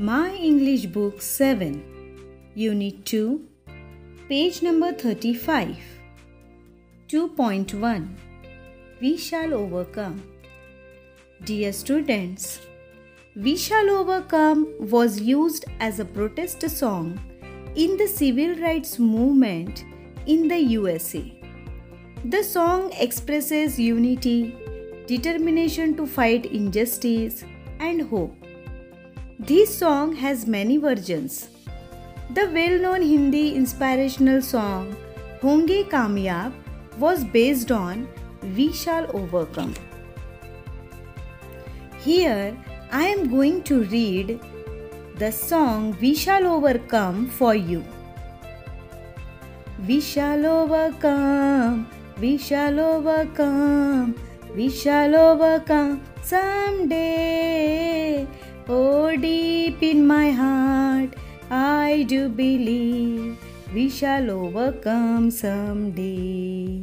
My English Book 7, Unit 2, page number 35. 2.1 We Shall Overcome. Dear students, We Shall Overcome was used as a protest song in the civil rights movement in the USA. The song expresses unity, determination to fight injustice, and hope. This song has many versions. The well known Hindi inspirational song Honge Kamyab was based on We Shall Overcome. Here I am going to read the song We Shall Overcome for you. We shall overcome, we shall overcome, we shall overcome someday. Oh, deep in my heart, I do believe we shall overcome someday.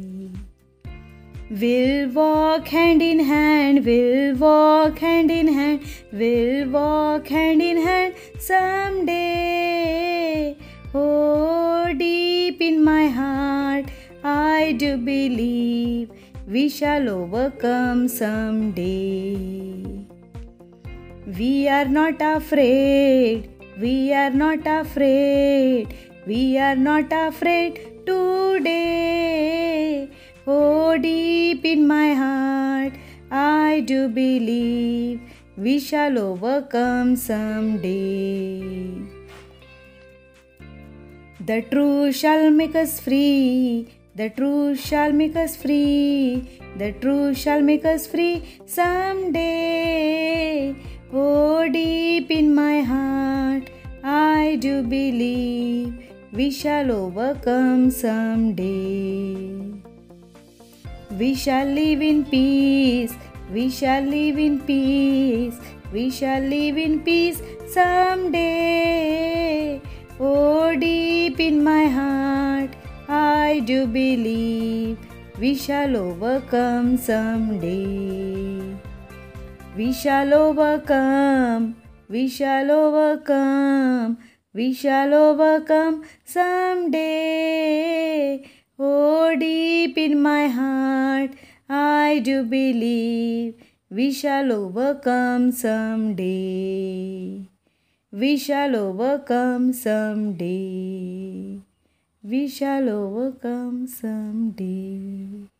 We'll walk hand in hand, we'll walk hand in hand, we'll walk hand in hand someday. Oh, deep in my heart, I do believe we shall overcome someday. We are not afraid, we are not afraid, we are not afraid today. Oh, deep in my heart, I do believe we shall overcome someday. The truth shall make us free. The truth shall make us free. The truth shall make us free someday. Oh, deep in my heart, I do believe we shall overcome someday. We shall live in peace. We shall live in peace. We shall live in peace someday. Oh, deep in my heart, I do believe we shall overcome someday. We shall overcome, we shall overcome, we shall overcome someday. Oh, deep in my heart, I do believe we shall overcome someday. We shall overcome someday. We shall overcome someday.